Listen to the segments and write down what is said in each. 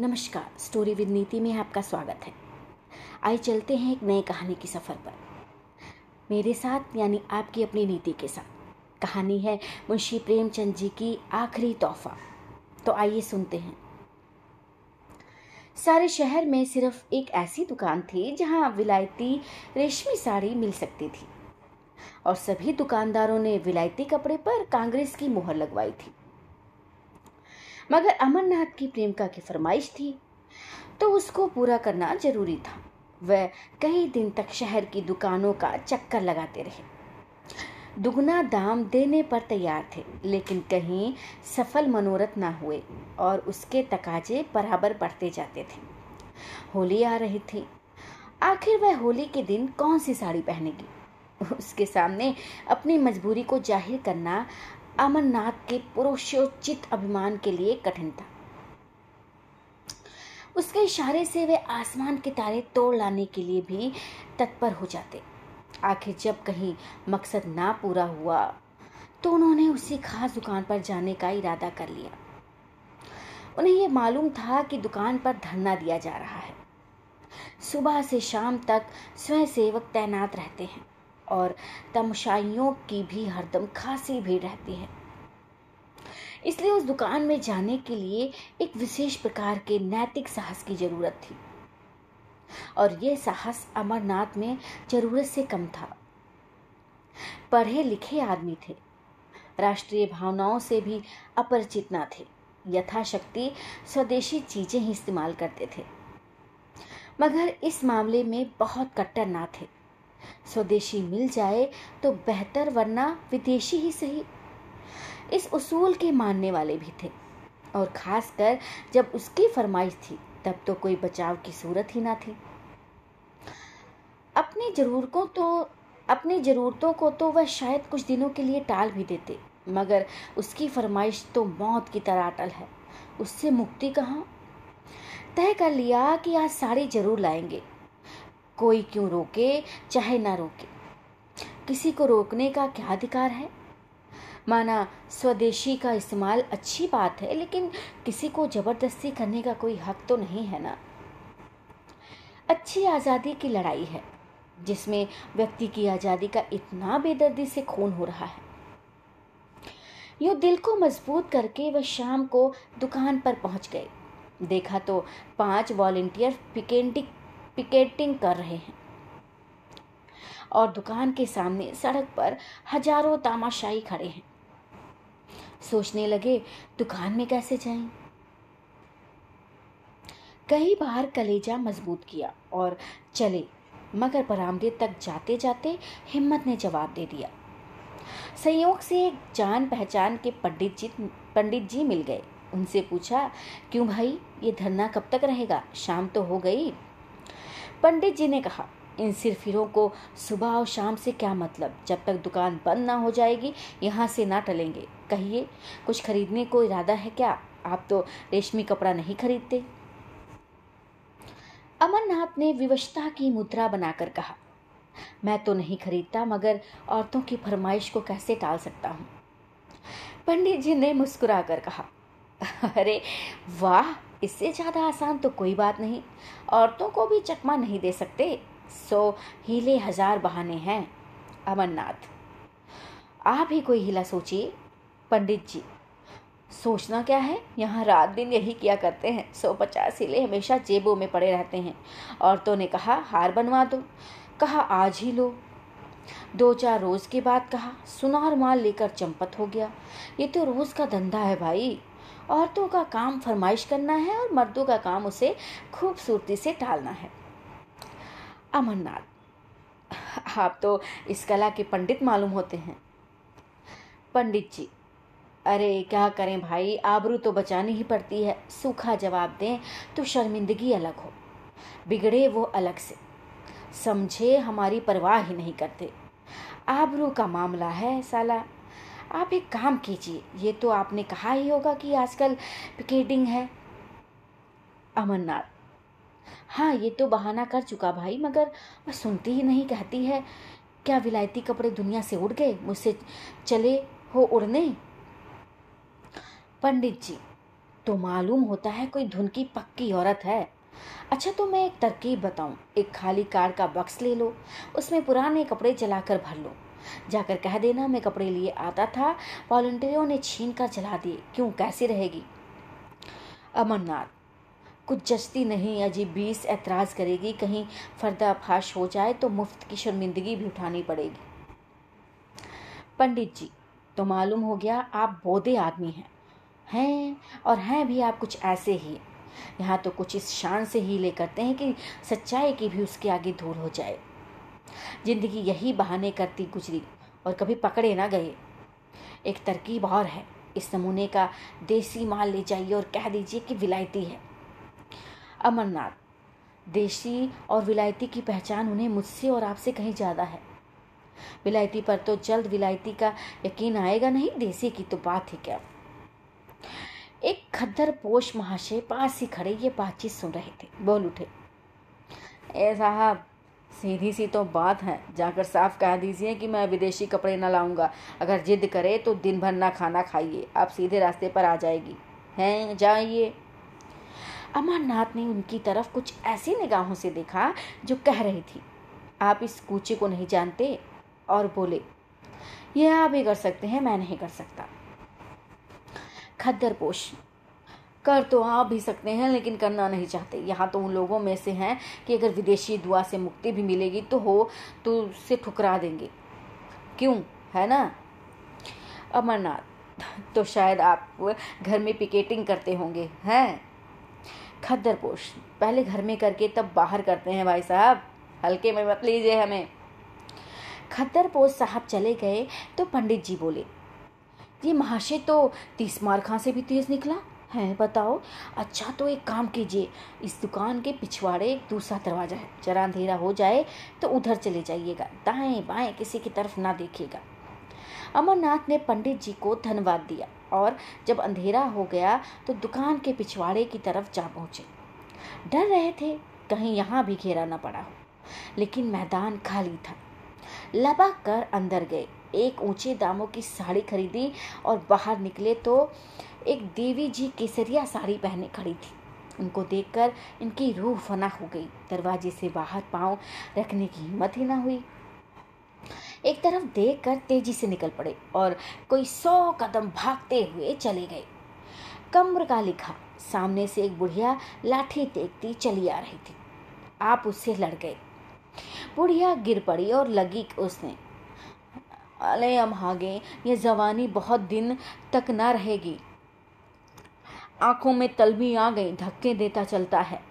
नमस्कार story with नीति में आपका स्वागत है। आइए चलते हैं एक नए कहानी की सफ़र पर। मेरे साथ, यानी आपकी अपनी नीति के साथ। कहानी है मुंशी प्रेमचंद जी की आखिरी तोहफा। तो आइए सुनते हैं। सारे शहर में सिर्फ़ एक ऐसी दुकान थी जहाँ विलायती रेशमी साड़ी मिल सकती थी। और सभी दुकानदारों ने विलायती कपड़े पर कांग्रेस की मोहर लगवाई थी। मगर अमरनाथ की प्रेमिका की फरमाइश थी तो उसको पूरा करना ज़रूरी था। वह कई दिन तक शहर की दुकानों का चक्कर लगाते रहे। दुगना दाम देने पर तैयार थे, लेकिन कहीं सफल मनोरथ ना हुए और उसके तकाजे बराबर बढ़ते जाते थे। होली आ रही थी। आखिर वह होली के दिन कौन सी साड़ी पहनेगी? उसके सामने अपनी मजबूरी को ज़ाहिर करना अमरनाथ के पुरुषोचित अभिमान के लिए कठिन था। उसके इशारे से वे आसमान के तारे तोड़ लाने के लिए भी तत्पर हो जाते। आखिर जब कहीं मकसद ना पूरा हुआ तो उन्होंने उसी खास दुकान पर जाने का इरादा कर लिया। उन्हें यह मालूम था कि दुकान पर धरना दिया जा रहा है। सुबह से शाम तक स्वयं सेवक तैनात रहते हैं। और तमशाइयों की भी हरदम खासी भीड़ रहती है। इसलिए उस दुकान में जाने के लिए एक विशेष प्रकार के नैतिक साहस की ज़रूरत थी। और यह साहस अमरनाथ में ज़रूरत से कम था। पढ़े लिखे आदमी थे। राष्ट्रीय भावनाओं से भी अपरिचित न थे। यथाशक्ति स्वदेशी चीज़ें ही इस्तेमाल करते थे। मगर इस मामले में बहुत कट्टर ना थे। स्वदेशी मिल जाए तो बेहतर, वरना विदेशी ही सही। इस उसूल के मानने वाले भी थे। और खासकर जब उसकी फरमाइश थी, तब तो कोई बचाव की सूरत ही ना थी। अपनी जरूरतों तो अपनी ज़रूरतों को तो वह शायद कुछ दिनों के लिए टाल भी देते, मगर उसकी फरमाइश तो मौत की तरह अटल है। उससे मुक्ति कहाँ? तय कर लिया कि आज साड़ी ज़रूर लाएँगे। कोई क्यों रोके, चाहे ना रोके। किसी को रोकने का क्या अधिकार है? माना स्वदेशी का इस्तेमाल अच्छी बात है, लेकिन किसी को ज़बरदस्ती करने का कोई हक तो नहीं है ना? अच्छी आज़ादी की लड़ाई है, जिसमें व्यक्ति की आज़ादी का इतना बेदर्दी से खून हो रहा है। यूँ दिल को मज़बूत करके वह शाम को दुकान पर पहुँच गए। देखा तो पाँच वॉलेंटियर पिकेटिंग पिकेटिंग कर रहे हैं। और दुकान के सामने सड़क पर हज़ारों तामाशाई खड़े हैं। सोचने लगे, दुकान में कैसे जाएँ? कई बार कलेजा मज़बूत किया और चले, मगर बरामदे तक जाते जाते हिम्मत ने जवाब दे दिया। संयोग से एक जान पहचान के पंडित जी पंडित जी मिल गए। उनसे पूछा, क्यों भाई, ये धरना कब तक रहेगा? शाम तो हो गई। पंडित जी ने कहा, इन सिरफिरों को सुबह और शाम से क्या मतलब? जब तक दुकान बंद ना हो जाएगी, यहाँ से ना टलेंगे। कहिए, कुछ खरीदने को इरादा है क्या? आप तो रेशमी कपड़ा नहीं खरीदते। अमरनाथ ने विवशता की मुद्रा बनाकर कहा, मैं तो नहीं खरीदता, मगर औरतों की फरमाइश को कैसे टाल सकता हूँ? पंडित जी ने मुस्कुरा कर कहा, अरे, वाह! इससे ज़्यादा आसान तो कोई बात नहीं। औरतों को भी चकमा नहीं दे सकते। सो हीले हज़ार बहाने हैं, अमरनाथ। आप ही कोई हिला सोचिए, पंडित जी। सोचना क्या है? यहाँ रात दिन यही किया करते हैं। सौ पचास हिले हमेशा जेबों में पड़े रहते हैं। औरतों ने कहा, हार बनवा दो। कहा, आज ही लो। दो चार रोज के बाद कहा, सुनार माल लेकर चंपत हो गया। ये तो रोज का धंधा है भाई। औरतों का काम फरमाइश करना है और मर्दों का काम उसे खूबसूरती से टालना है। अमरनाथ, आप तो इस कला के पंडित मालूम होते हैं। पंडित जी, अरे क्या करें भाई, आबरू तो बचानी ही पड़ती है। सूखा जवाब दें तो शर्मिंदगी अलग हो। बिगड़े वो अलग से। समझे हमारी परवाह ही नहीं करते। आबरू का मामला है साला। आप एक काम कीजिए, ये तो आपने कहा ही होगा कि आजकल पिकेटिंग है। अमरनाथ। हाँ ये तो बहाना कर चुका भाई, मगर वह सुनती ही नहीं कहती है, क्या विलायती कपड़े दुनिया से उड़ गए? मुझसे चले हो उड़ने? पंडित जी तो मालूम होता है कोई धुन की पक्की औरत है। अच्छा तो मैं एक तरकीब बताऊँ। एक खाली कार का बक्स ले लो, उसमें पुराने कपड़े जलाकर भर लो। जाकर कह देना, मैं कपड़े लिए आता था, वॉल्टियरों ने छीन कर जला दिए। क्यों, कैसी रहेगी? अमरनाथ, कुछ जचती नहीं, अजीब बीस ऐतराज़ करेगी। कहीं फर्दाफाश हो जाए तो मुफ़्त की शर्मिंदगी भी उठानी पड़ेगी। पंडित जी तो मालूम हो गया, आप बोधे आदमी हैं। हैं और हैं भी आप कुछ ऐसे ही। यहाँ तो कुछ इस शान से ही ले करते हैं कि सच्चाई की भी उसके आगे धूल हो जाए। ज़िंदगी यही बहाने करती गुजरी और कभी पकड़े ना गए। एक तरकीब और है। इस नमूने का देसी माल ले जाइए और कह दीजिए कि विलायती है। अमरनाथ देशी और विलायती की पहचान उन्हें मुझसे और आपसे कहीं ज़्यादा है। विलायती पर तो जल्द विलायती का यकीन आएगा नहीं, देसी की तो बात ही क्या। एक खद्दर पोष महाशय पास ही खड़े ये बातचीत सुन रहे थे। बोल उठे, ए साहब सीधी सी तो बात है। जाकर साफ़ कह दीजिए कि मैं विदेशी कपड़े न लाऊँगा। अगर जिद करे तो दिन भर ना खाना खाइए। आप सीधे रास्ते पर आ जाएगी। हैं, जाइए। अमरनाथ ने उनकी तरफ़ कुछ ऐसी निगाहों से देखा जो कह रही थी। आप इस कूचे को नहीं जानते? और बोले ये आप ही कर सकते हैं, मैं नहीं कर सकता। खद्दर पोष कर तो आ भी सकते हैं, लेकिन करना नहीं चाहते। यहाँ तो उन लोगों में से हैं कि अगर विदेशी दुआ से मुक्ति भी मिलेगी तो हो तो उससे ठुकरा देंगे। क्यों? है ना? अमरनाथ तो शायद आप घर में पिकेटिंग करते होंगे, हैं? खद्दर पोष पहले घर में करके तब बाहर करते हैं भाई साहब। हल्के में मत लीजिए हमें। खद्दर पोष साहब चले गए तो पंडित जी बोले ये महाशय तो तीस मार खां से भी तेज निकला? है, बताओ। अच्छा तो एक काम कीजिए, इस दुकान के पिछवाड़े एक दूसरा दरवाज़ा है। जरा अंधेरा हो जाए तो उधर चले जाइएगा। दाएँ बाएँ किसी की तरफ़ ना देखिएगा। अमरनाथ ने पंडित जी को धन्यवाद दिया और जब अंधेरा हो गया तो दुकान के पिछवाड़े की तरफ़ जा पहुँचे। डर रहे थे, कहीं यहाँ भी घेरा ना पड़ा हो, लेकिन मैदान खाली था। लबक कर अंदर गए। एक ऊँचे दामों की साड़ी खरीदी और बाहर निकले तो एक देवी जी केसरिया साड़ी पहने खड़ी थी। उनको देखकर इनकी रूह फना हो गई। दरवाजे से बाहर पाँव रखने की हिम्मत ही ना हुई। एक तरफ़ देख कर तेज़ी से निकल पड़े और कोई सौ कदम भागते हुए चले गए। कम्र का लिखा, सामने से एक बुढ़िया लाठी देखती चली आ रही थी। आप उससे लड़ गए। बुढ़िया गिर पड़ी और लगी उसने। अले हम हागे, ये जवानी बहुत दिन तक ना रहेगी। आँखों में तलबी आ गई, धक्के देता चलता है।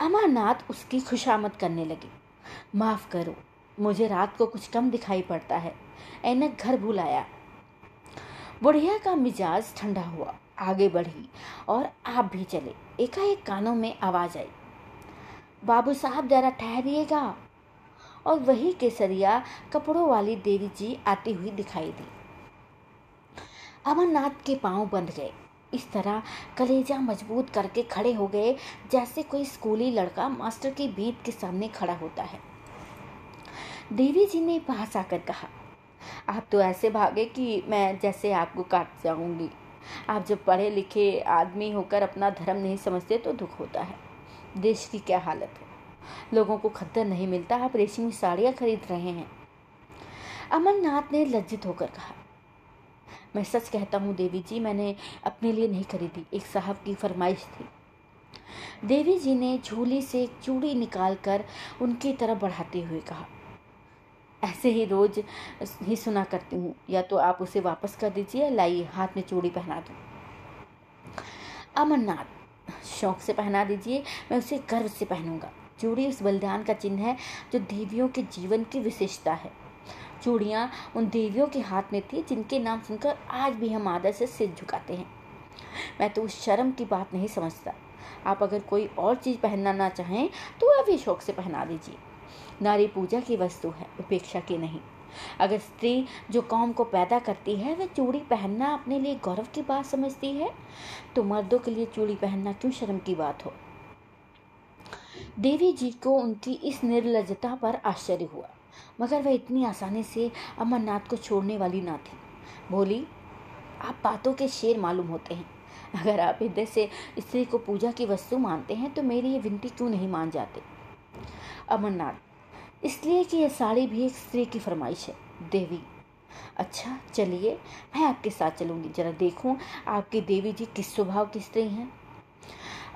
अमरनाथ उसकी खुशामद करने लगी। माफ़ करो, मुझे रात को कुछ कम दिखाई पड़ता है। ऐनक घर भुलाया बुढ़िया का मिजाज ठंडा हुआ, आगे बढ़ी और आप भी चले। एकाएक कानों में आवाज़ आई। बाबू साहब जरा ठहरिएगा। और वही केसरिया कपड़ों वाली देवी जी आती हुई दिखाई दी। अमरनाथ के पाँव बंध गए। इस तरह कलेजा मज़बूत करके खड़े हो गए, जैसे कोई स्कूली लड़का मास्टर की बीत के सामने खड़ा होता है। देवी जी ने पास आकर कहा, आप तो ऐसे भागे कि मैं जैसे आपको काट जाऊँगी। आप जब पढ़े लिखे आदमी होकर अपना धर्म नहीं समझते तो दुख होता है। देश की क्या हालत है? लोगों को खद्दर नहीं मिलता, आप रेशमी साड़ियाँ खरीद रहे हैं। अमरनाथ ने लज्जित होकर कहा, मैं सच कहता हूँ, देवी जी, मैंने अपने लिए नहीं खरीदी, एक साहब की फरमाइश थी। देवी जी ने झूली से एक चूड़ी निकाल कर उनकी तरफ़ बढ़ाते हुए कहा, ऐसे ही रोज ही सुना करती हूँ, या तो आप उसे वापस कर दीजिए या लाइए, हाथ में चूड़ी पहना दूँ। अमरनाथ, शौक से पहना दीजिए, मैं उसे गर्व से पहनूँगा। चूड़ी उस बलिदान का चिन्ह है, जो देवियों के जीवन की विशेषता है। चूड़ियाँ उन देवियों के हाथ में थी, जिनके नाम सुनकर आज भी हम आदर से सिर झुकाते हैं। मैं तो उस शर्म की बात नहीं समझता। आप अगर कोई और चीज़ पहनना ना चाहें तो अभी शौक से पहना दीजिए। नारी पूजा की वस्तु है, उपेक्षा की नहीं। अगर स्त्री जो कौम को पैदा करती है, वह चूड़ी पहनना अपने लिए गौरव की बात समझती है तो मर्दों के लिए चूड़ी पहनना क्यों शर्म की बात हो? देवी जी को उनकी इस निर्लजता पर आश्चर्य हुआ। मगर वह इतनी आसानी से अमरनाथ को छोड़ने वाली ना थी। बोली, आप बातों के शेर मालूम होते हैं। अगर आप हृदय से स्त्री को पूजा की वस्तु मानते हैं तो मेरी ये विनती क्यों नहीं मान जाते? अमरनाथ, इसलिए कि यह साड़ी भी एक स्त्री की फरमाइश है। देवी अच्छा चलिए, मैं आपके साथ चलूँगी। जरा देखूँ, आपकी देवी जी किस स्वभाव की स्त्री हैं?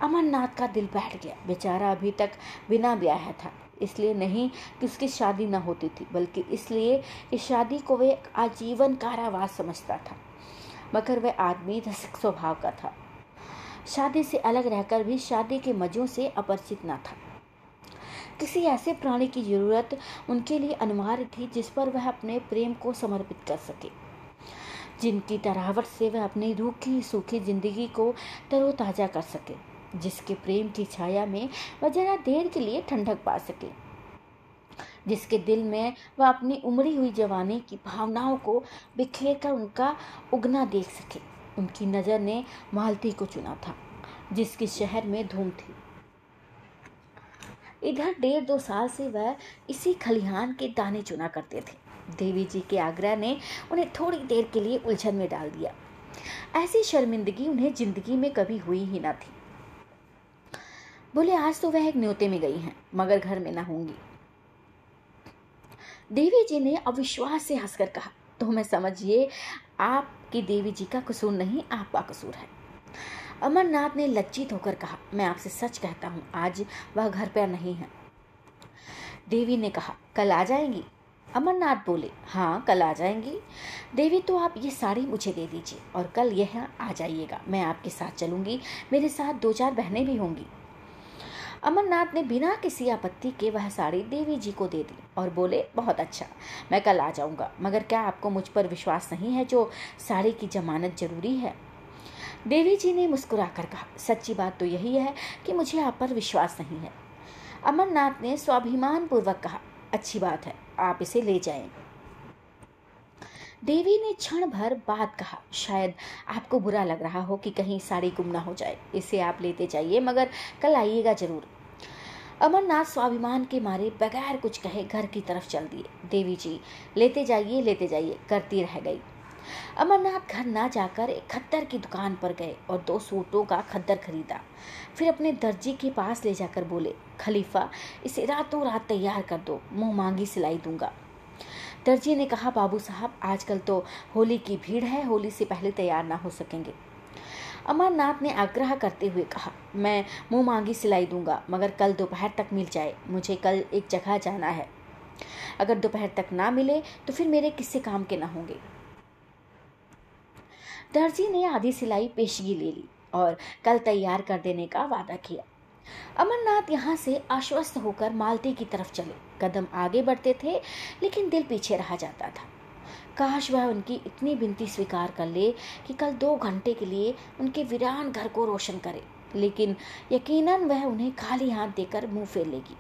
अमरनाथ का दिल बैठ गया। बेचारा अभी तक बिना ब्याह था, इसलिए नहीं कि उसकी शादी ना होती थी, बल्कि इसलिए कि शादी को वे आजीवन कारावास समझता था। मगर वह आदमी रसिक स्वभाव का था। शादी से अलग रहकर भी शादी के मजों से अपरिचित ना था। किसी ऐसे प्राणी की ज़रूरत उनके लिए अनिवार्य थी, जिस पर वह अपने प्रेम को समर्पित कर सके। जिनकी तरावट से वह अपनी रूखी, सूखी ज़िंदगी को तरोताजा कर सके। जिसके प्रेम की छाया में वह जरा देर के लिए ठंडक पा सके। जिसके दिल में वह अपनी उमड़ी हुई जवानी की भावनाओं को बिखेर कर उनका उगना देख सके। उनकी नज़र ने मालती को चुना था, जिसकी शहर में धूम थी। इधर डेढ़ दो साल से वह इसी खलिहान के दाने चुना करते थे। देवी जी के आग्रह ने उन्हें थोड़ी देर के लिए उलझन में डाल दिया। ऐसी शर्मिंदगी उन्हें ज़िंदगी में कभी हुई ही ना थी। बोले, आज तो वह एक न्योते में गई हैं, मगर घर में ना होंगी. देवी जी ने अविश्वास से हंसकर कहा तो मैं समझिए, आपकी देवी जी का कसूर नहीं, आपका कसूर है. अमरनाथ ने लज्जित होकर कहा, मैं आपसे सच कहता हूँ, आज वह घर पर नहीं है. देवी ने कहा, कल आ जाएँगी? अमरनाथ बोले हाँ कल आ जाएँगी। देवी तो आप ये साड़ी मुझे दे दीजिए और कल यह आ जाइएगा, मैं आपके साथ चलूँगी, मेरे साथ दो चार बहनें भी होंगी। अमरनाथ ने बिना किसी आपत्ति के वह साड़ी देवी जी को दे दी और बोले, बहुत अच्छा मैं कल आ जाऊँगा, मगर क्या आपको मुझ पर विश्वास नहीं है जो साड़ी की जमानत ज़रूरी है? देवी जी ने मुस्कुराकर कहा, सच्ची बात तो यही है कि मुझे आप पर विश्वास नहीं है। अमरनाथ ने स्वाभिमान पूर्वक कहा, अच्छी बात है, आप इसे ले जाएँ। देवी ने क्षण भर बाद कहा, शायद आपको बुरा लग रहा हो कि कहीं साड़ी गुम ना हो जाए, इसे आप लेते जाइए, मगर कल आइएगा ज़रूर। अमरनाथ स्वाभिमान के मारे बगैर कुछ कहे घर की तरफ़ चल दिए। देवी जी, लेते जाइए लेते जाइए, करती रह गई। अमरनाथ घर ना जाकर एक खद्दर की दुकान पर गए और दो सूटों का खद्दर खरीदा। फिर अपने दर्जी के पास ले जाकर बोले, खलीफा, इसे रातों रात तैयार कर दो, मुँह मांगी सिलाई दूँगा। दर्जी ने कहा, बाबू साहब, आजकल तो होली की भीड़ है, होली से पहले तैयार ना हो सकेंगे। अमरनाथ ने आग्रह करते हुए कहा, मैं मुँह मांगी सिलाई दूँगा, मगर कल दोपहर तक मिल जाए, मुझे कल एक जगह जाना है। अगर दोपहर तक ना मिले तो फिर मेरे किसी काम के ना होंगे। दर्जी ने आधी सिलाई पेशगी ले ली और कल तैयार कर देने का वादा किया। अमरनाथ यहाँ से आश्वस्त होकर मालती की तरफ़ चले। कदम आगे बढ़ते थे, लेकिन दिल पीछे रहा जाता था। काश वह उनकी इतनी बिनती स्वीकार कर ले कि कल दो घंटे के लिए उनके वीरान घर को रोशन करे। लेकिन यकीनन वह उन्हें खाली हाथ देकर मुँह फेर लेगी।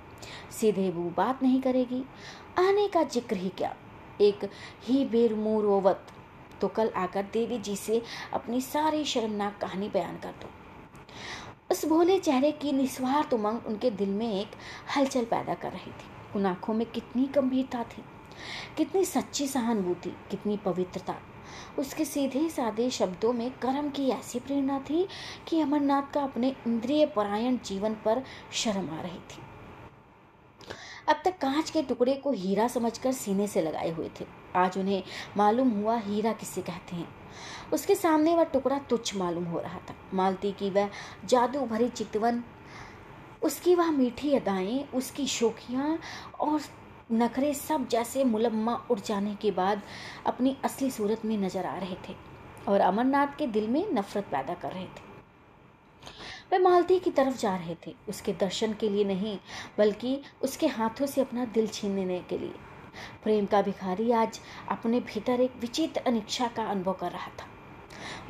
सीधे वो बात नहीं करेगी। आने का ज़िक्र ही क्या? एक ही बेरमूरोवत। तो कल आकर देवी जी से अपनी सारी शर्मनाक कहानी बयान कर दो। उस भोले चेहरे की निस्वार्थ उमंग उनके दिल में एक हलचल पैदा कर रही थी। उन आँखों में कितनी गंभीरता थी। कितनी सच्ची सहानुभूति, कितनी पवित्रता। उसके सीधे साधे शब्दों में कर्म की ऐसी प्रेरणा थी कि अमरनाथ का अपने इंद्रिय परायण जीवन पर शर्म आ रही थी। अब तक कांच के टुकड़े को हीरा समझकर सीने से लगाए हुए थे। आज उन्हें मालूम हुआ हीरा किसे कहते हैं। उसके सामने वह टुकड़ा तुच्छ मालूम हो रहा था। मालती की वह जादू भरी चितवन, उसकी वह मीठी अदाएँ, उसकी शोखियाँ और नखरे सब जैसे मुलम्मा उड़ जाने के बाद अपनी असली सूरत में नज़र आ रहे थे और अमरनाथ के दिल में नफरत पैदा कर रहे थे। वे मालती की तरफ़ जा रहे थे, उसके दर्शन के लिए नहीं, बल्कि उसके हाथों से अपना दिल छीनने के लिए। प्रेम का भिखारी आज अपने भीतर एक विचित्र अनिच्छा का अनुभव कर रहा था।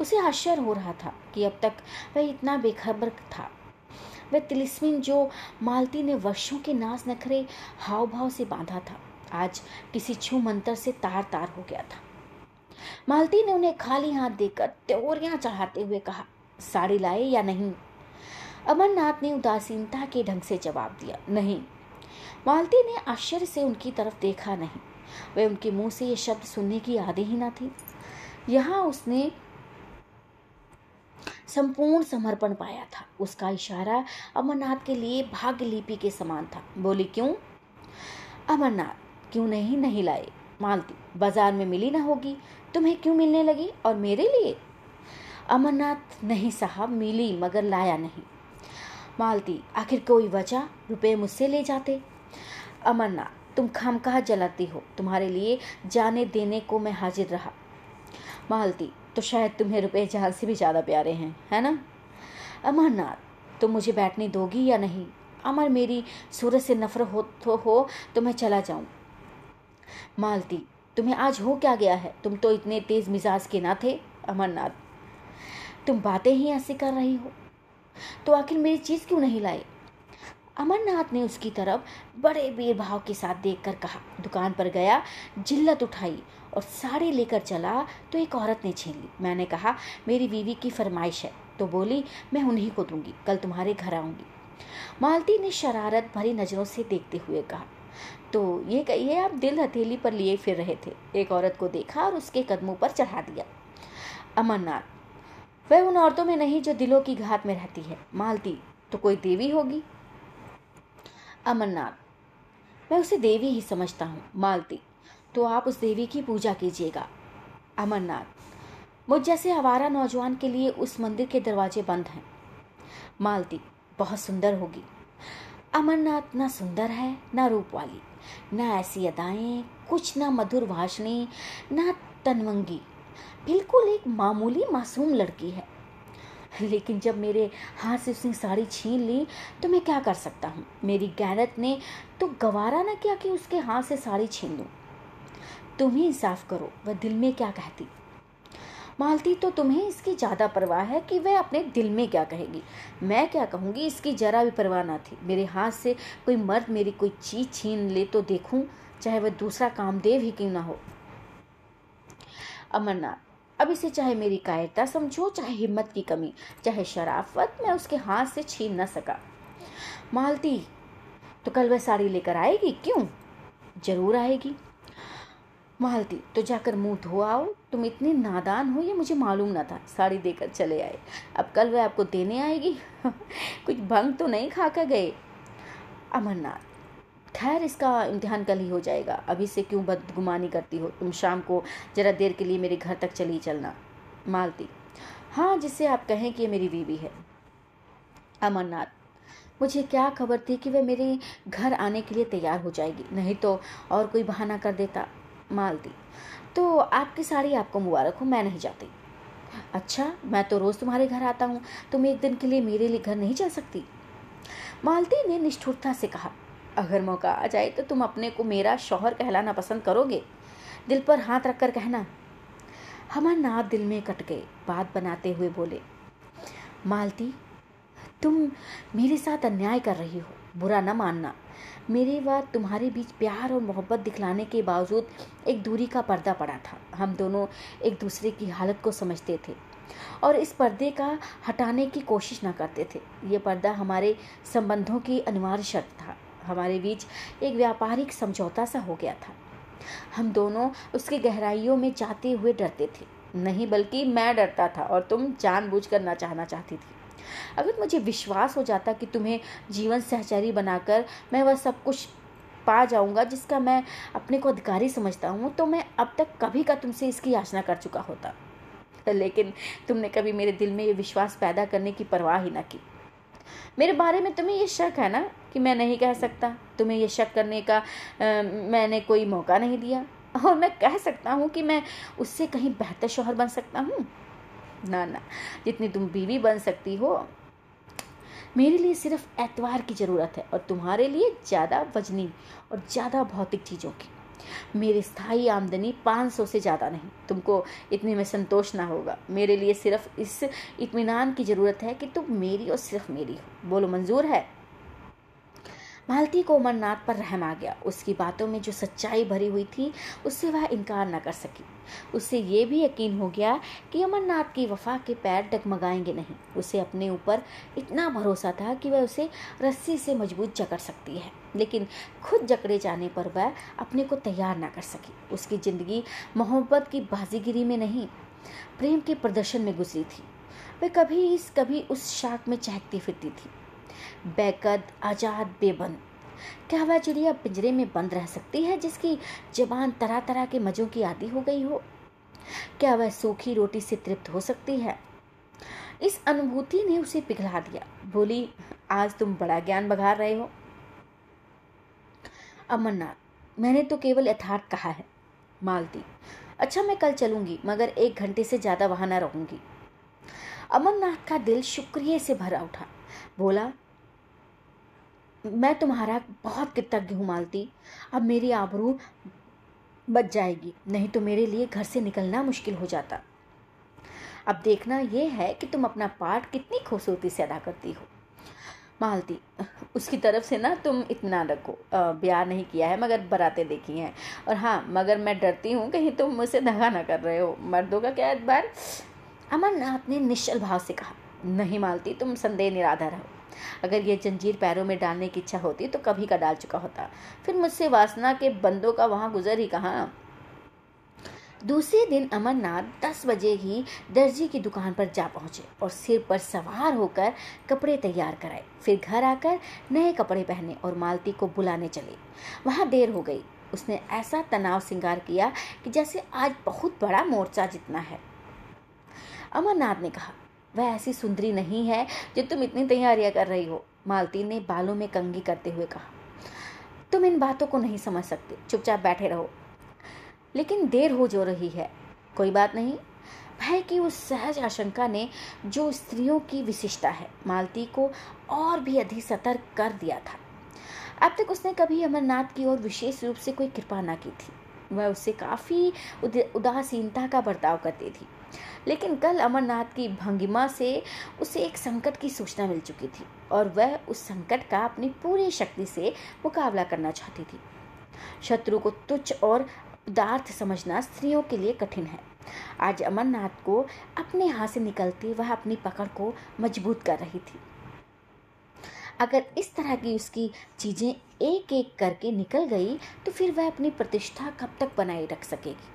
उसे आश्चर्य हो रहा था कि अब तक वह इतना बेखबर था। वह तिलिस्मिन जो मालती ने वर्षों के नाच नखरे हाव भाव से बांधा था। आज किसी छू मंत्र से तार तार हो गया था। मालती ने उन्हें खाली हाथ देकर त्योरियाँ चढ़ाते हुए कहा, साड़ी लाए या नहीं? अमरनाथ ने उदासीनता के ढंग से जवाब दिया, नहीं। मालती ने आश्चर्य से उनकी तरफ़ देखा नहीं। वह उनके मुँह से ये शब्द सुनने की आदि ही ना थी। यहाँ उसने संपूर्ण समर्पण पाया था। उसका इशारा अमरनाथ के लिए भाग्य लिपि के समान था। बोली, क्यों? अमरनाथ, क्यों नहीं नहीं लाए? मालती, बाज़ार में मिली ना होगी, तुम्हें क्यों मिलने लगी? और मेरे लिए? अमरनाथ, नहीं साहब, मिली, मगर लाया नहीं। मालती, आखिर कोई वजह? रुपए मुझसे ले जाते? अमरनाथ, तुम खाम कहा जलाती हो। तुम्हारे लिए जाने देने को मैं हाजिर रहा। मालती तो शायद तुम्हें रुपए जहाज़ से भी ज़्यादा प्यारे हैं, है ना? अमरनाथ, तुम मुझे बैठने दोगी या नहीं? अमर मेरी सूरज से नफरत हो तो हो तो मैं चला जाऊँ। मालती, तुम्हें आज हो क्या गया है? तुम तो इतने तेज मिजाज के ना थे, अमरनाथ। तुम बातें ही ऐसी कर रही हो। तो आखिर मेरी चीज़ क्यों नहीं लाई? अमरनाथ ने उसकी तरफ़ बड़े बेरभाव के साथ देखकर कहा। दुकान पर गया, जिल्लत उठाई और साड़ी लेकर चला तो एक औरत ने छीन ली। मैंने कहा, मेरी बीवी की फरमाइश है। तो बोली, मैं उन्हीं को दूँगी। कल तुम्हारे घर आऊँगी। मालती ने शरारत भरी नज़रों से देखते हुए कहा तो ये कहिए, आप दिल हथेली पर लिए फिर रहे थे। एक औरत को देखा और उसके कदमों पर चढ़ा दिया। अमरनाथ, वह उन औरतों में नहीं जो दिलों की घात में रहती है। मालती तो कोई देवी होगी? अमरनाथ। मैं उसे देवी ही समझता हूँ, मालती। तो आप उस देवी की पूजा कीजिएगा। अमरनाथ। मुझ जैसे आवारा नौजवान के लिए उस मंदिर के दरवाजे बंद हैं। मालती, बहुत सुंदर होगी। अमरनाथ ना सुंदर है, ना रूप वाली। ना ऐसी अदाएँ, कुछ ना मधुर भाषणी ना तनवंगी। बिल्कुल एक मामूली मासूम लड़की है। लेकिन जब मेरे हाथ से उसने साड़ी छीन ली तो मैं क्या कर सकता हूँ? मेरी गैरत ने तो गवारा ना किया कि उसके हाथ से साड़ी छीन लूँ। तुम ही इंसाफ करो, वह दिल में क्या कहती? मालती तो तुम्हें इसकी ज़्यादा परवाह है कि वह अपने दिल में क्या कहेगी? मैं क्या कहूँगी, इसकी जरा भी परवाह ना थी। मेरे हाथ से कोई मर्द मेरी कोई चीज़ छीन ले तो देखूँ, चाहे वह दूसरा कामदेव ही क्यों ना हो। अमरनाथ अब इसे चाहे मेरी कायरता समझो, चाहे हिम्मत की कमी, चाहे शराफत, मैं उसके हाथ से छीन न सका। मालती तो कल वह साड़ी लेकर आएगी? क्यों? ज़रूर आएगी। मालती तो जाकर मुँह धो आओ। तुम इतने नादान हो, ये मुझे मालूम ना था। साड़ी देकर चले आए। अब कल वह आपको देने आएगी। कुछ भंग तो नहीं खा कर गए। अमरनाथ खैर इसका इम्तिहान कल ही हो जाएगा। अभी से क्यों बदगुमानी करती हो तुम शाम को? ज़रा देर के लिए मेरे घर तक चली चलना। मालती हाँ जिससे आप कहें कि ये मेरी बीवी है। अमरनाथ, मुझे क्या खबर थी कि वह मेरे घर आने के लिए तैयार हो जाएगी? नहीं तो और कोई बहाना कर देता। मालती तो आपकी साड़ी आपको मुबारक हो, मैं नहीं जाती। अच्छा मैं तो रोज़ तुम्हारे घर आता हूँ। तुम एक दिन के लिए मेरे लिए घर नहीं चल सकती? मालती ने निष्ठुरता से कहा अगर मौका आ जाए तो तुम अपने को मेरा शौहर कहलाना पसंद करोगे। दिल पर हाथ रखकर कहना। हमार नाथ दिल में कट गए, बात बनाते हुए बोले। मालती, तुम मेरे साथ अन्याय कर रही हो, बुरा न मानना। मेरे व तुम्हारे बीच प्यार और मोहब्बत दिखलाने के बावजूद एक दूरी का पर्दा पड़ा था। हम दोनों एक दूसरे की हालत को समझते थे और इस पर्दे का हटाने की कोशिश ना करते थे। ये पर्दा हमारे संबंधों की अनिवार्य शर्त था। हमारे बीच एक व्यापारिक समझौता सा हो गया था। हम दोनों उसकी गहराइयों में जाते हुए डरते थे। नहीं बल्कि मैं डरता था और तुम जानबूझकर ना चाहना चाहती थी। अगर मुझे विश्वास हो जाता कि तुम्हें जीवन सहचारी बनाकर मैं वह सब कुछ पा जाऊँगा जिसका मैं अपने को अधिकारी समझता हूँ तो मैं अब तक कभी का तुमसे इसकी याचना कर चुका होता। लेकिन तुमने कभी मेरे दिल में ये विश्वास पैदा करने की परवाह ही ना की। मेरे बारे में तुम्हें ये शक है ना कि मैं नहीं कह सकता? तुम्हें ये शक करने का आ, मैंने कोई मौका नहीं दिया। और मैं कह सकता हूँ कि मैं उससे कहीं बेहतर शोहर बन सकता हूँ? ना ना जितनी तुम बीवी बन सकती हो। मेरे लिए सिर्फ़ एतवार की ज़रूरत है और तुम्हारे लिए ज़्यादा वजनी और ज़्यादा भौतिक चीज़ों की। मेरी स्थायी आमदनी पाँच सौ से ज़्यादा नहीं। तुमको इतने में संतोष ना होगा। मेरे लिए सिर्फ़ इस इतमान की ज़रूरत है कि तुम मेरी और सिर्फ़ मेरी हो। बोलो, मंजूर है? मालती को अमरनाथ पर रहम आ गया। उसकी बातों में जो सच्चाई भरी हुई थी, उससे वह इनकार न कर सकी। उससे ये भी यकीन हो गया कि अमरनाथ की वफा के पैर डगमगाएँगे नहीं। उसे अपने ऊपर इतना भरोसा था कि वह उसे रस्सी से मज़बूत जकड़ सकती है। लेकिन खुद जकड़े जाने पर वह अपने को तैयार ना कर सकी। उसकी ज़िंदगी मोहब्बत की बाजीगिरी में नहीं, प्रेम के प्रदर्शन में गुजरी थी। वह कभी इस, कभी उस शाख में चहकती फिरती थी। बेकद आज़ाद बेबंद। क्या वह चिड़िया पिंजरे में बंद रह सकती है, जिसकी जबान तरह तरह के मजों की आदि हो गई हो? क्या वह सूखी रोटी से तृप्त हो सकती है? इस अनुभूति ने उसे पिघला दिया। बोली, आज तुम बड़ा ज्ञान बघार रहे हो। अमरनाथ, मैंने तो केवल यथार्थ कहा है। मालती अच्छा मैं कल चलूँगी, मगर एक घंटे से ज़्यादा वहाँ ना रहूँगी। अमरनाथ का दिल शुक्रिया से भरा उठा। बोला मैं तुम्हारा बहुत कृतज्ञ हूँ, मालती। अब मेरी आबरू बच जाएगी, नहीं तो मेरे लिए घर से निकलना मुश्किल हो जाता। अब देखना यह है कि तुम अपना पार्ट कितनी खूबसूरती से अदा करती हो। मालती, उसकी तरफ़ से ना तुम इतना रखो। ब्याह नहीं किया है, मगर बरातें देखी हैं। और हाँ मगर मैं डरती हूँ कहीं तुम मुझसे दगा ना कर रहे हो। मर्दों का क्या बार अमरनाथ ने निश्चल भाव से कहा, नहीं, मालती, तुम संदेह निराधार हो। अगर यह जंजीर पैरों में डालने की इच्छा होती तो कभी का डाल चुका होता। फिर मुझसे वासना के बंदों का वहाँ गुजर ही कहाँ। दूसरे दिन अमरनाथ दस बजे ही दर्जी की दुकान पर जा पहुँचे और सिर पर सवार होकर कपड़े तैयार कराए। फिर घर आकर नए कपड़े पहने और मालती को बुलाने चले। वहाँ देर हो गई। उसने ऐसा तनाव श्रृंगार किया कि जैसे आज बहुत बड़ा मोर्चा जितना है। अमरनाथ ने कहा वह ऐसी सुंदरी नहीं है जो तुम इतनी तैयारियाँ कर रही हो, मालती ने बालों में कंगी करते हुए कहा। तुम इन बातों को नहीं समझ सकते, चुपचाप बैठे रहो। लेकिन देर हो जो रही है, कोई बात नहीं। भय की उस सहज आशंका ने जो स्त्रियों की विशिष्टता है, मालती को और भी अधिक सतर्क कर दिया था। अब तक उसने कभी अमरनाथ की ओर विशेष रूप से कोई कृपा ना की थी। वह उससे काफ़ी उदासीनता का बर्ताव करती थी। लेकिन कल अमरनाथ की भंगिमा से उसे एक संकट की सूचना मिल चुकी थी और वह उस संकट का अपनी पूरी शक्ति से मुकाबला करना चाहती थी। शत्रु को तुच्छ और पदार्थ समझना स्त्रियों के लिए कठिन है। आज अमरनाथ को अपने हाथ से निकलती वह अपनी पकड़ को मज़बूत कर रही थी। अगर इस तरह की उसकी चीज़ें एक एक करके निकल गई तो फिर वह अपनी प्रतिष्ठा कब तक बनाए रख सकेगी?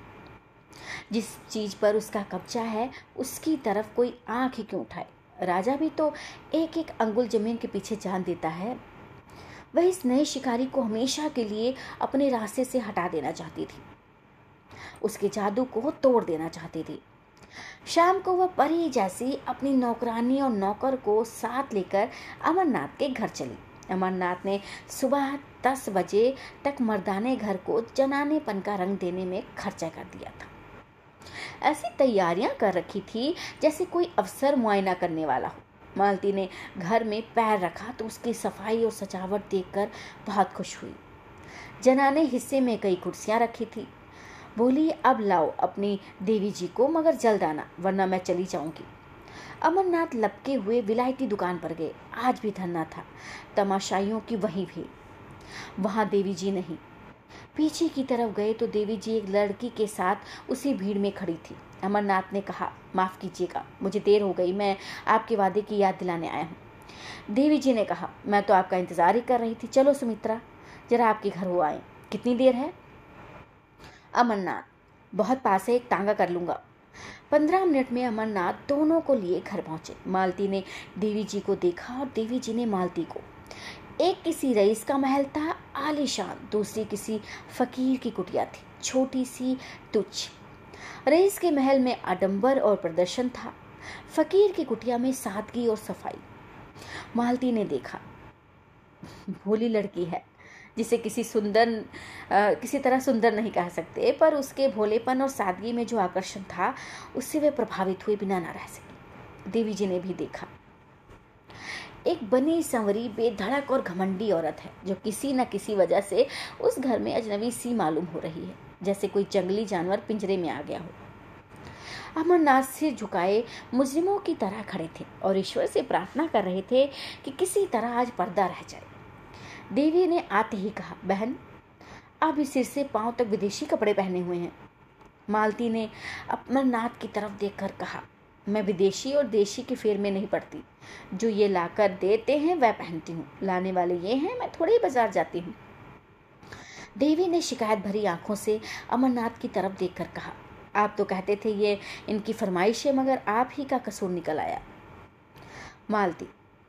जिस चीज़ पर उसका कब्जा है, उसकी तरफ़ कोई आँख ही क्यों उठाए? राजा भी तो एक एक अंगुल ज़मीन के पीछे जान देता है। वह इस नए शिकारी को हमेशा के लिए अपने रास्ते से हटा देना चाहती थी। उसके जादू को तोड़ देना चाहती थी। शाम को वह परी जैसी अपनी नौकरानी और नौकर को साथ लेकर अमरनाथ के घर चली। अमरनाथ ने सुबह दस बजे तक मर्दाने घर को जनानेपन का रंग देने में खर्चा कर दिया था। ऐसी तैयारियाँ कर रखी थी जैसे कोई अवसर मुआयना करने वाला हो। मालती ने घर में पैर रखा तो उसकी सफ़ाई और सजावट देखकर बहुत खुश हुई। जना ने हिस्से में कई कुर्सियाँ रखी थी। बोली अब लाओ अपनी देवी जी को, मगर जल्द आना, वरना मैं चली जाऊँगी। अमरनाथ लपके हुए विलायती दुकान पर गए। आज भी धरना था, तमाशाइयों की वही भी। वहाँ देवी जी नहीं पीछे की तरफ़ गए तो देवी जी एक लड़की के साथ उसी भीड़ में खड़ी थी। अमरनाथ ने कहा, माफ़ कीजिएगा, मुझे देर हो गई, मैं आपके वादे की याद दिलाने आया हूँ। देवी जी ने कहा, मैं तो आपका इंतज़ार ही कर रही थी। चलो सुमित्रा, जरा आपके घर हो आए। कितनी देर है? अमरनाथ, बहुत पास है, एक तांगा कर लूँगा। पंद्रह मिनट में अमरनाथ दोनों को लिए घर पहुँचे। मालती ने देवी जी को देखा और देवी जी ने मालती को। एक किसी रईस का महल था, आलीशान, दूसरी किसी फकीर की कुटिया थी, छोटी सी तुच्छ। रईस के महल में आडंबर और प्रदर्शन था, फकीर की कुटिया में सादगी और सफ़ाई। मालती ने देखा, भोली लड़की है, जिसे किसी सुंदर किसी तरह सुंदर नहीं कह सकते, पर उसके भोलेपन और सादगी में जो आकर्षण था, उससे वे प्रभावित हुए बिना ना रह सकी। देवी जी ने भी देखा एक बनी संवरी, बेधड़क और घमंडी औरत है, जो किसी न किसी वजह से उस घर में अजनबी सी मालूम हो रही है, जैसे कोई जंगली जानवर पिंजरे में आ गया हो। अमरनाथ सिर झुकाए मुजरिमों की तरह खड़े थे और ईश्वर से प्रार्थना कर रहे थे कि किसी तरह आज पर्दा रह जाए। देवी ने आते ही कहा, बहन आप इस सिर से पाँव तक विदेशी कपड़े पहने हुए हैं। मालती ने अमरनाथ की तरफ़ देखकर कहा मैं विदेशी और देशी के फेर में नहीं पड़ती। जो ये लाकर देते हैं, वह पहनती हूँ। लाने वाले ये हैं, मैं थोड़े ही बाज़ार जाती हूँ। देवी ने शिकायत भरी आँखों से अमरनाथ की तरफ़ देखकर कहा, आप तो कहते थे ये इनकी फरमाइश है, मगर आप ही का कसूर निकल आया। मालती,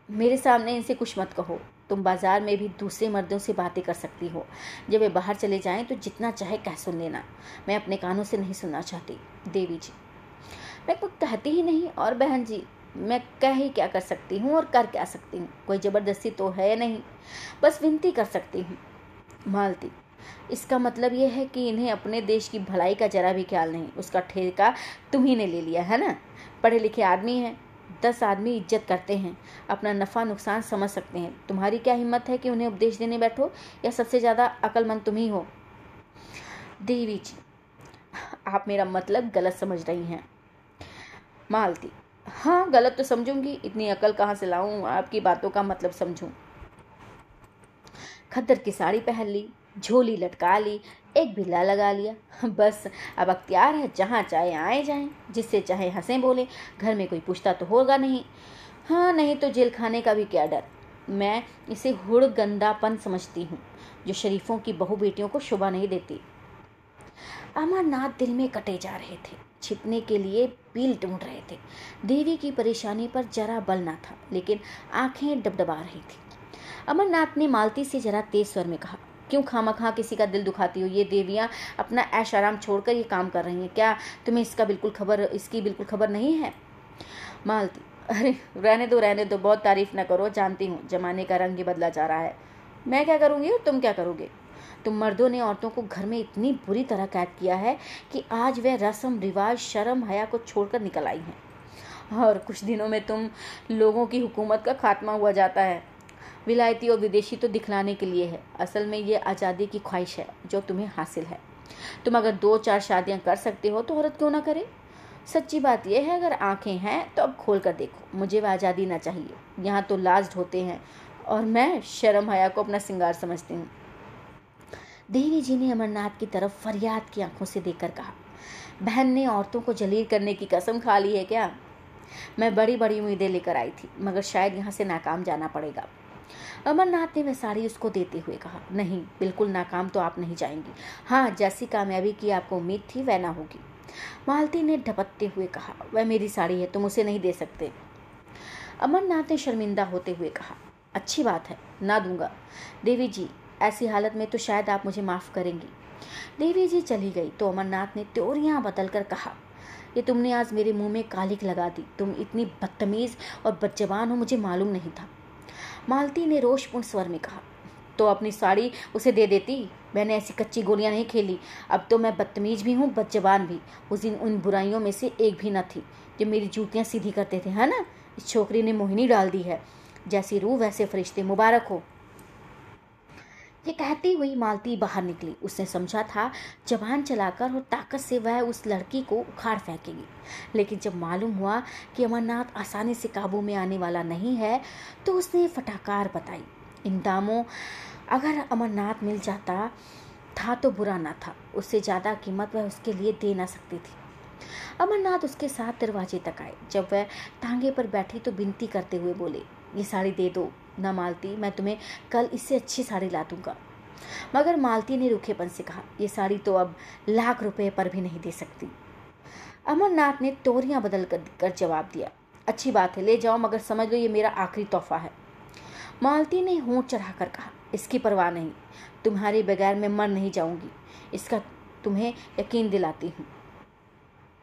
मेरे सामने इनसे कुछ मत कहो। तुम बाज़ार में भी दूसरे मर्दों से बातें कर सकती हो। जब वे बाहर चले जाएँ तो जितना चाहे कह सुन लेना। मैं अपने कानों से नहीं सुनना चाहती। देवी जी मैं कुछ कहती ही नहीं, और बहन जी, मैं कह ही क्या कर सकती हूँ और कर क्या सकती हूँ? कोई ज़बरदस्ती तो है नहीं। बस विनती कर सकती हूँ। मालती, इसका मतलब ये है कि इन्हें अपने देश की भलाई का जरा भी ख्याल नहीं। उसका ठेका तुम्ही ने ले लिया, है ना? पढ़े लिखे आदमी हैं, दस आदमी इज़्ज़त करते हैं, अपना नफ़ा नुकसान समझ सकते हैं। तुम्हारी क्या हिम्मत है कि उन्हें उपदेश देने बैठो, या सबसे ज़्यादा अक्लमंद तुम ही हो? देवी जी, आप मेरा मतलब गलत समझ रही हैं। मालती हाँ गलत तो समझूँगी, इतनी अकल कहाँ से लाऊं, आपकी बातों का मतलब समझूं। खद्दर की साड़ी पहन ली, झोली लटका ली, एक बिल्ला लगा लिया। बस, अब अख्तियार है, जहाँ चाहे आए जाएँ, जिससे चाहे हंसे बोले, घर में कोई पूछता तो होगा नहीं। हाँ नहीं तो जेल खाने का भी क्या डर। मैं इसे हुड़ गंदापन समझती हूँ, जो शरीफों की बहु बेटियों को शुभा नहीं देती। अमरनाथ दिल में कटे जा रहे थे। छिपने के लिए पील ढूंढ रहे थे। देवी की परेशानी पर जरा बल ना था, लेकिन आँखें डबडबा रही थी। अमरनाथ ने मालती से जरा तेज स्वर में कहा, क्यों खामा खा किसी का दिल दुखाती हो? ये देवियाँ अपना ऐश आराम छोड़कर ये काम कर रही हैं। क्या तुम्हें इसका बिल्कुल खबर, इसकी बिल्कुल खबर नहीं है? मालती, अरे, रहने दो रहने दो, बहुत तारीफ़ ना करो, जानती हूँ, जमाने का रंग ही बदला जा रहा है। मैं क्या करूँगी और तुम क्या करोगे? तुम मर्दों ने औरतों को घर में इतनी बुरी तरह कैद किया है कि आज वह रस्म, रिवाज, शर्म, हया को छोड़कर निकल आई हैं। और कुछ दिनों में तुम लोगों की हुकूमत का खात्मा हुआ जाता है। विलायती और विदेशी तो दिखलाने के लिए है। असल में ये आज़ादी की ख्वाहिश है, जो तुम्हें हासिल है। तुम अगर दो चार शादियाँ कर सकते हो तो औरत क्यों ना करे? सच्ची बात यह है, अगर आँखें हैं तो अब खोल कर देखो। मुझे वह आज़ादी ना चाहिए। यहाँ तो लाज होते हैं, और मैं शर्म, हया को अपना सिंगार समझती हूँ। देवी जी ने अमरनाथ की तरफ़ फरियाद की आँखों से देखकर कहा, बहन ने औरतों को जलील करने की कसम खा ली है क्या? मैं बड़ी बड़ी उम्मीदें लेकर आई थी, मगर शायद यहाँ से नाकाम जाना पड़ेगा। अमरनाथ ने वह साड़ी उसको देते हुए कहा, नहीं, बिल्कुल नाकाम तो आप नहीं जाएँगी। हाँ जैसी कामयाबी की आपको उम्मीद थी, वह ना होगी। मालती ने ढपकते हुए कहा, वह मेरी साड़ी है, तुम उसे नहीं दे सकते। अमरनाथ ने शर्मिंदा होते हुए कहा, अच्छी बात है, ना दूँगा। देवी जी ऐसी हालत में तो शायद आप मुझे माफ़ करेंगी। देवी जी चली गई तो अमरनाथ ने त्योरियाँ बदल कर कहा, ये तुमने आज मेरे मुँह में कालिक लगा दी। तुम इतनी बदतमीज़ और बदजबान हो, मुझे मालूम नहीं था। मालती ने रोषपूर्ण स्वर में कहा तो अपनी साड़ी उसे दे देती? मैंने ऐसी कच्ची गोलियाँ नहीं खेली। अब तो मैं बदतमीज भी हूँ, बदजबान भी। उस दिन उन बुराइयों में से एक भी न थी, जो मेरी जूतियाँ सीधी करते थे, है ना? इस छोकरी ने मोहिनी डाल दी है। जैसी रूह, वैसे फरिश्ते मुबारक हो। ये कहती हुई मालती बाहर निकली। उसने समझा था, जबान चलाकर और ताकत से वह उस लड़की को उखाड़ फेंकेगी। लेकिन जब मालूम हुआ कि अमरनाथ आसानी से काबू में आने वाला नहीं है तो उसने फटाकार बताई, इन दामों, अगर अमरनाथ मिल जाता, था तो बुरा ना था। उससे ज़्यादा कीमत वह उसके लिए दे ना सकती थी। अमरनाथ उसके साथ दरवाजे तक आए। जब वह टांगे पर बैठी तो विनती करते हुए बोले, ये साड़ी दे दो। न मालती मैं तुम्हें कल इससे अच्छी साड़ी ला दूँगा। मगर मालती ने रूखेपन से कहा यह साड़ी तो अब लाख रुपए पर भी नहीं दे सकती। अमरनाथ ने तोरियाँ बदल कर, कर जवाब दिया अच्छी बात है ले जाओ मगर समझ लो ये मेरा आखिरी तोहफा है। मालती ने होंठ चढ़ाकर कहा इसकी परवाह नहीं तुम्हारे बगैर मैं मर नहीं जाऊँगी। इसका तुम्हें यकीन दिलाती हूँ।